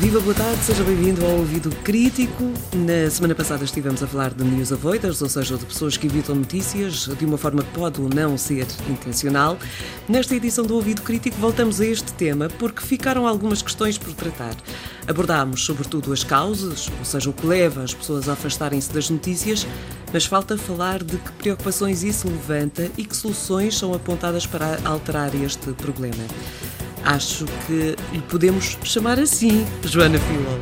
Viva, boa tarde, seja bem-vindo ao Ouvido Crítico. Na semana passada estivemos a falar de news avoiders, ou seja, de pessoas que evitam notícias de uma forma que pode ou não ser intencional. Nesta edição do Ouvido Crítico voltamos a este tema porque ficaram algumas questões por tratar. Abordámos sobretudo as causas, ou seja, o que leva as pessoas a afastarem-se das notícias, mas falta falar de que preocupações isso levanta e que soluções são apontadas para alterar este problema. Acho que lhe podemos chamar assim, Joana Filol.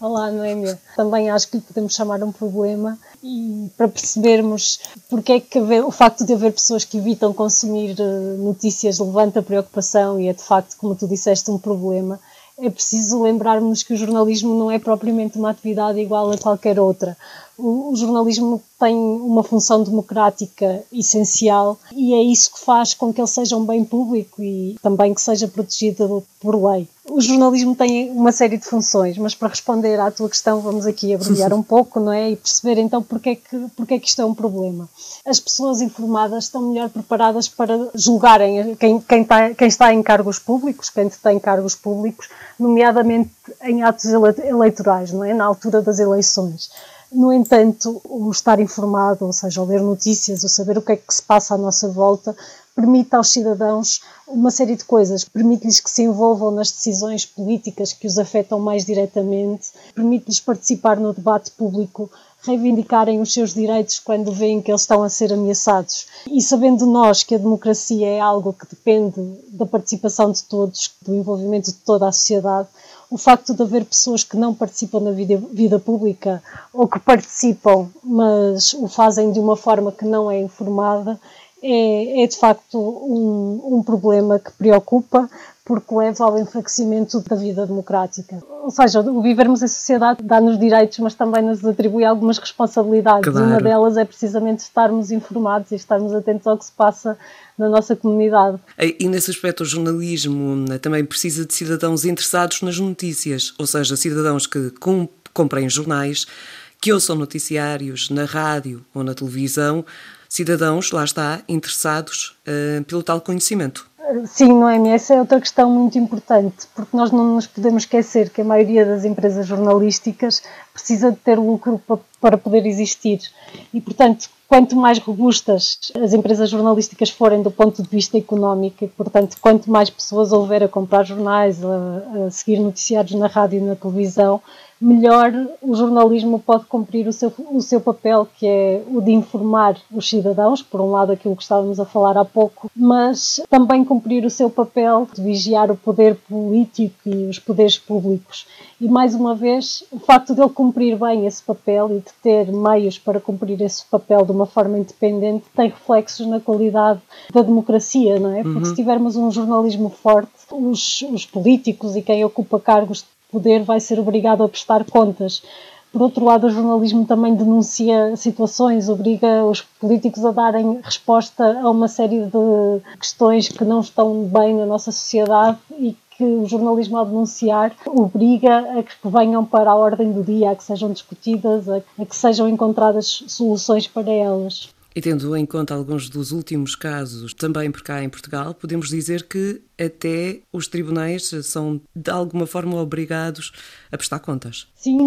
Olá, Noémia. Também acho que lhe podemos chamar um problema e para percebermos porque é que o facto de haver pessoas que evitam consumir eh, notícias levanta preocupação e é de facto, como tu disseste, um problema é preciso lembrarmos que o jornalismo não é propriamente uma atividade igual a qualquer outra. O, o, jornalismo tem uma função democrática essencial e é isso que faz com que ele seja um bem público e também que seja protegido por lei. O jornalismo tem uma série de funções, mas para responder à tua questão vamos aqui abreviar um pouco, não é? E perceber então porque é que, porque é que isto é um problema. As pessoas informadas estão melhor preparadas para julgarem quem, quem, está, quem está em cargos públicos, quem tem cargos públicos, nomeadamente em atos eleitorais, não é? Na altura das eleições. No entanto, o estar informado, ou seja, o ler notícias, o saber o que é que se passa à nossa volta, permite aos cidadãos uma série de coisas. Permite-lhes que se envolvam nas decisões políticas que os afetam mais diretamente, permite-lhes participar no debate público, reivindicarem os seus direitos quando veem que eles estão a ser ameaçados. E sabendo nós que a democracia é algo que depende da participação de todos, do envolvimento de toda a sociedade, o facto de haver pessoas que não participam na vida, vida, pública ou que participam, mas o fazem de uma forma que não é informada, é, é de facto um, um problema que preocupa, porque leva ao enfraquecimento da vida democrática. Ou seja, o vivermos em sociedade dá-nos direitos, mas também nos atribui algumas responsabilidades. Claro. Uma delas é precisamente estarmos informados e estarmos atentos ao que se passa na nossa comunidade. E nesse aspecto, o jornalismo né, também precisa de cidadãos interessados nas notícias, ou seja, cidadãos que comprem jornais, que ouçam noticiários na rádio ou na televisão, cidadãos, lá está, interessados uh, pelo tal conhecimento. Sim, Noemi, essa é outra questão muito importante, porque nós não nos podemos esquecer que a maioria das empresas jornalísticas precisa de ter lucro para poder existir. E, portanto, quanto mais robustas as empresas jornalísticas forem do ponto de vista económico, e, portanto, quanto mais pessoas houver a comprar jornais, a, a seguir noticiários na rádio e na televisão, melhor o jornalismo pode cumprir o seu, o seu papel, que é o de informar os cidadãos, por um lado aquilo que estávamos a falar há pouco, mas também cumprir o seu papel de vigiar o poder político e os poderes públicos. E mais uma vez, o facto de ele cumprir bem esse papel e de ter meios para cumprir esse papel de uma forma independente tem reflexos na qualidade da democracia, não é? Porque uhum. se tivermos um jornalismo forte, os, os políticos e quem ocupa cargos poder vai ser obrigado a prestar contas. Por outro lado, o jornalismo também denuncia situações, obriga os políticos a darem resposta a uma série de questões que não estão bem na nossa sociedade e que o jornalismo, ao denunciar, obriga a que venham para a ordem do dia, a que sejam discutidas, a, que sejam encontradas soluções para elas. E tendo em conta alguns dos últimos casos, também por cá em Portugal, podemos dizer que até os tribunais são de alguma forma obrigados a prestar contas. Sim,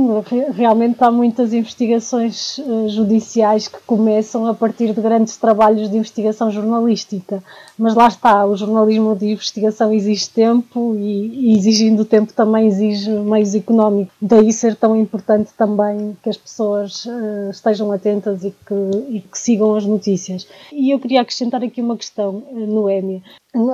realmente há muitas investigações uh, judiciais que começam a partir de grandes trabalhos de investigação jornalística. Mas lá está, o jornalismo de investigação exige tempo e, e exigindo tempo também exige meios económicos. Daí ser tão importante também que as pessoas uh, estejam atentas e que, e que sigam as notícias. E eu queria acrescentar aqui uma questão, uh, Noémia.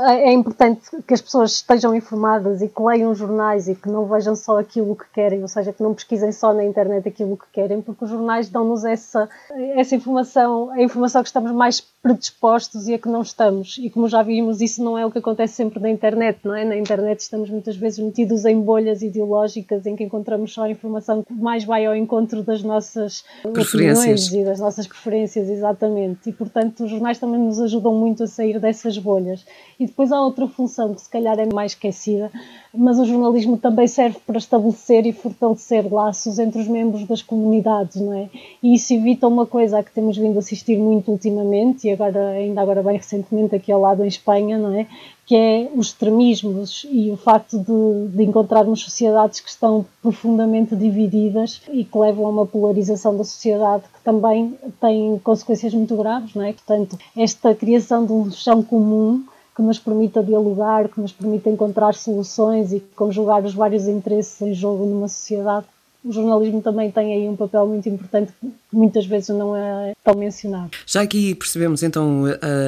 É importante que as pessoas estejam informadas e que leiam jornais e que não vejam só aquilo que querem, ou seja, que não pesquisem só na internet aquilo que querem, porque os jornais dão-nos essa, essa informação, a informação que estamos mais predispostos e a que não estamos. E como já vimos, isso não é o que acontece sempre na internet, não é? Na internet estamos muitas vezes metidos em bolhas ideológicas em que encontramos só a informação que mais vai ao encontro das nossas opiniões e das nossas preferências, exatamente. E portanto, os jornais também nos ajudam muito a sair dessas bolhas. E depois há outra função função que se calhar é mais esquecida, mas o jornalismo também serve para estabelecer e fortalecer laços entre os membros das comunidades, não é? E isso evita uma coisa a que temos vindo a assistir muito ultimamente, e agora, ainda agora bem recentemente aqui ao lado em Espanha, não é? Que é os extremismos e o facto de, de encontrarmos sociedades que estão profundamente divididas e que levam a uma polarização da sociedade que também tem consequências muito graves, não é? Portanto, esta criação de um chão comum que nos permita dialogar, que nos permita encontrar soluções e conjugar os vários interesses em jogo numa sociedade o jornalismo também tem aí um papel muito importante que muitas vezes não é tão mencionado. Já aqui percebemos então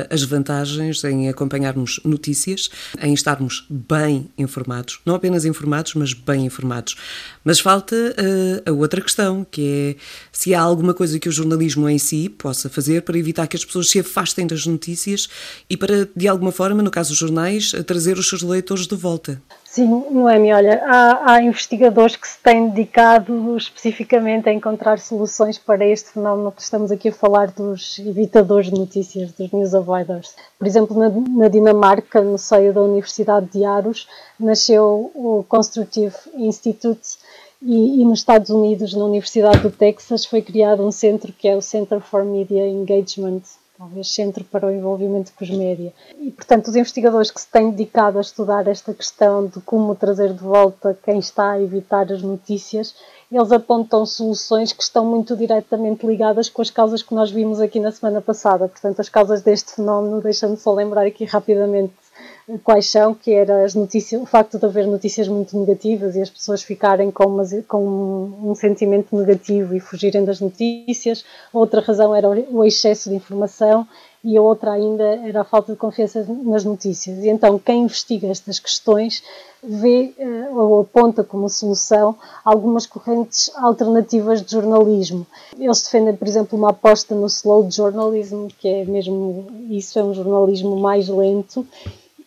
as vantagens em acompanharmos notícias, em estarmos bem informados, não apenas informados, mas bem informados. Mas falta a outra questão, que é se há alguma coisa que o jornalismo em si possa fazer para evitar que as pessoas se afastem das notícias e para, de alguma forma, no caso dos jornais, trazer os seus leitores de volta. Sim, Noemi, olha, há, há, investigadores que se têm dedicado especificamente a encontrar soluções para este fenómeno que estamos aqui a falar dos evitadores de notícias, dos news avoiders. Por exemplo, na, na Dinamarca, no seio da Universidade de Aarhus, nasceu o Constructive Institute e, e, nos Estados Unidos, na Universidade do Texas, foi criado um centro que é o Center for Media Engagement, talvez centro para o envolvimento com. E, portanto, os investigadores que se têm dedicado a estudar esta questão de como trazer de volta quem está a evitar as notícias, eles apontam soluções que estão muito diretamente ligadas com as causas que nós vimos aqui na semana passada. Portanto, as causas deste fenómeno, deixando-me só lembrar aqui rapidamente quais são, que era as notícias, o facto de haver notícias muito negativas e as pessoas ficarem com, uma, com um sentimento negativo e fugirem das notícias. Outra razão era o excesso de informação e a outra ainda era a falta de confiança nas notícias. E então quem investiga estas questões vê eh, ou aponta como solução algumas correntes alternativas de jornalismo. Eles defendem, por exemplo, uma aposta no slow journalism, que é mesmo isso é um jornalismo mais lento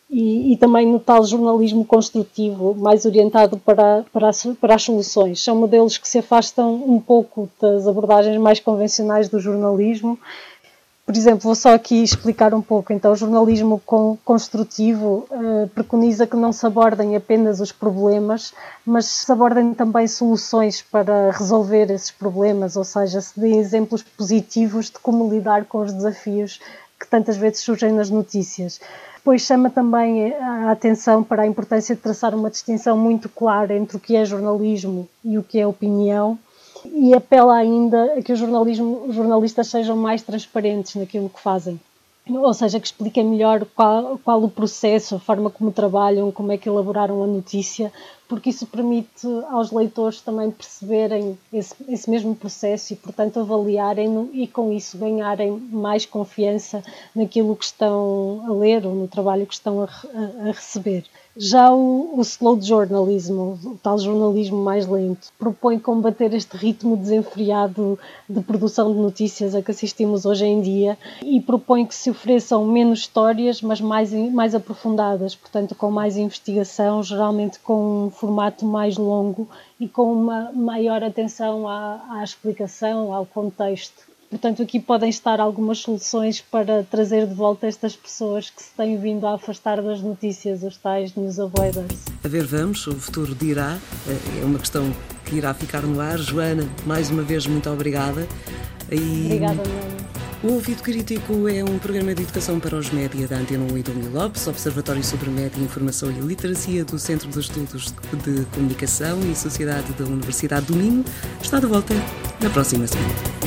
e, e, também no tal jornalismo construtivo, mais orientado para, para, as, para as soluções. São modelos que se afastam um pouco das abordagens mais convencionais do jornalismo. Por exemplo, vou só aqui explicar um pouco. Então, o jornalismo construtivo eh, preconiza que não se abordem apenas os problemas, mas se abordem também soluções para resolver esses problemas, ou seja, se deem exemplos positivos de como lidar com os desafios que tantas vezes surgem nas notícias. Depois chama também a atenção para a importância de traçar uma distinção muito clara entre o que é jornalismo e o que é opinião e apela ainda a que os jornalistas sejam mais transparentes naquilo que fazem ou seja, que expliquem melhor qual, qual, o processo, a forma como trabalham, como é que elaboraram a notícia, porque isso permite aos leitores também perceberem esse, esse mesmo processo e, portanto, avaliarem e com isso ganharem mais confiança naquilo que estão a ler ou no trabalho que estão a, a receber. Já o, o, slow journalism, o tal jornalismo mais lento, propõe combater este ritmo desenfreado de produção de notícias a que assistimos hoje em dia e propõe que se ofereçam menos histórias, mas mais, mais aprofundadas, portanto, com mais investigação, geralmente com um formato mais longo e com uma maior atenção à, à explicação, ao contexto. Portanto, aqui podem estar algumas soluções para trazer de volta estas pessoas que se têm vindo a afastar das notícias, os tais news avoiders. A ver, vamos, o futuro dirá. É uma questão que irá ficar no ar. Joana, mais uma vez, muito obrigada. E... Obrigada, Nuno. O Ouvido Crítico é um programa de educação para os média da Antena 1 e do Lopes, Observatório sobre Média, Informação e Literacia do Centro de Estudos de Comunicação e Sociedade da Universidade do Minho. Está de volta na próxima semana.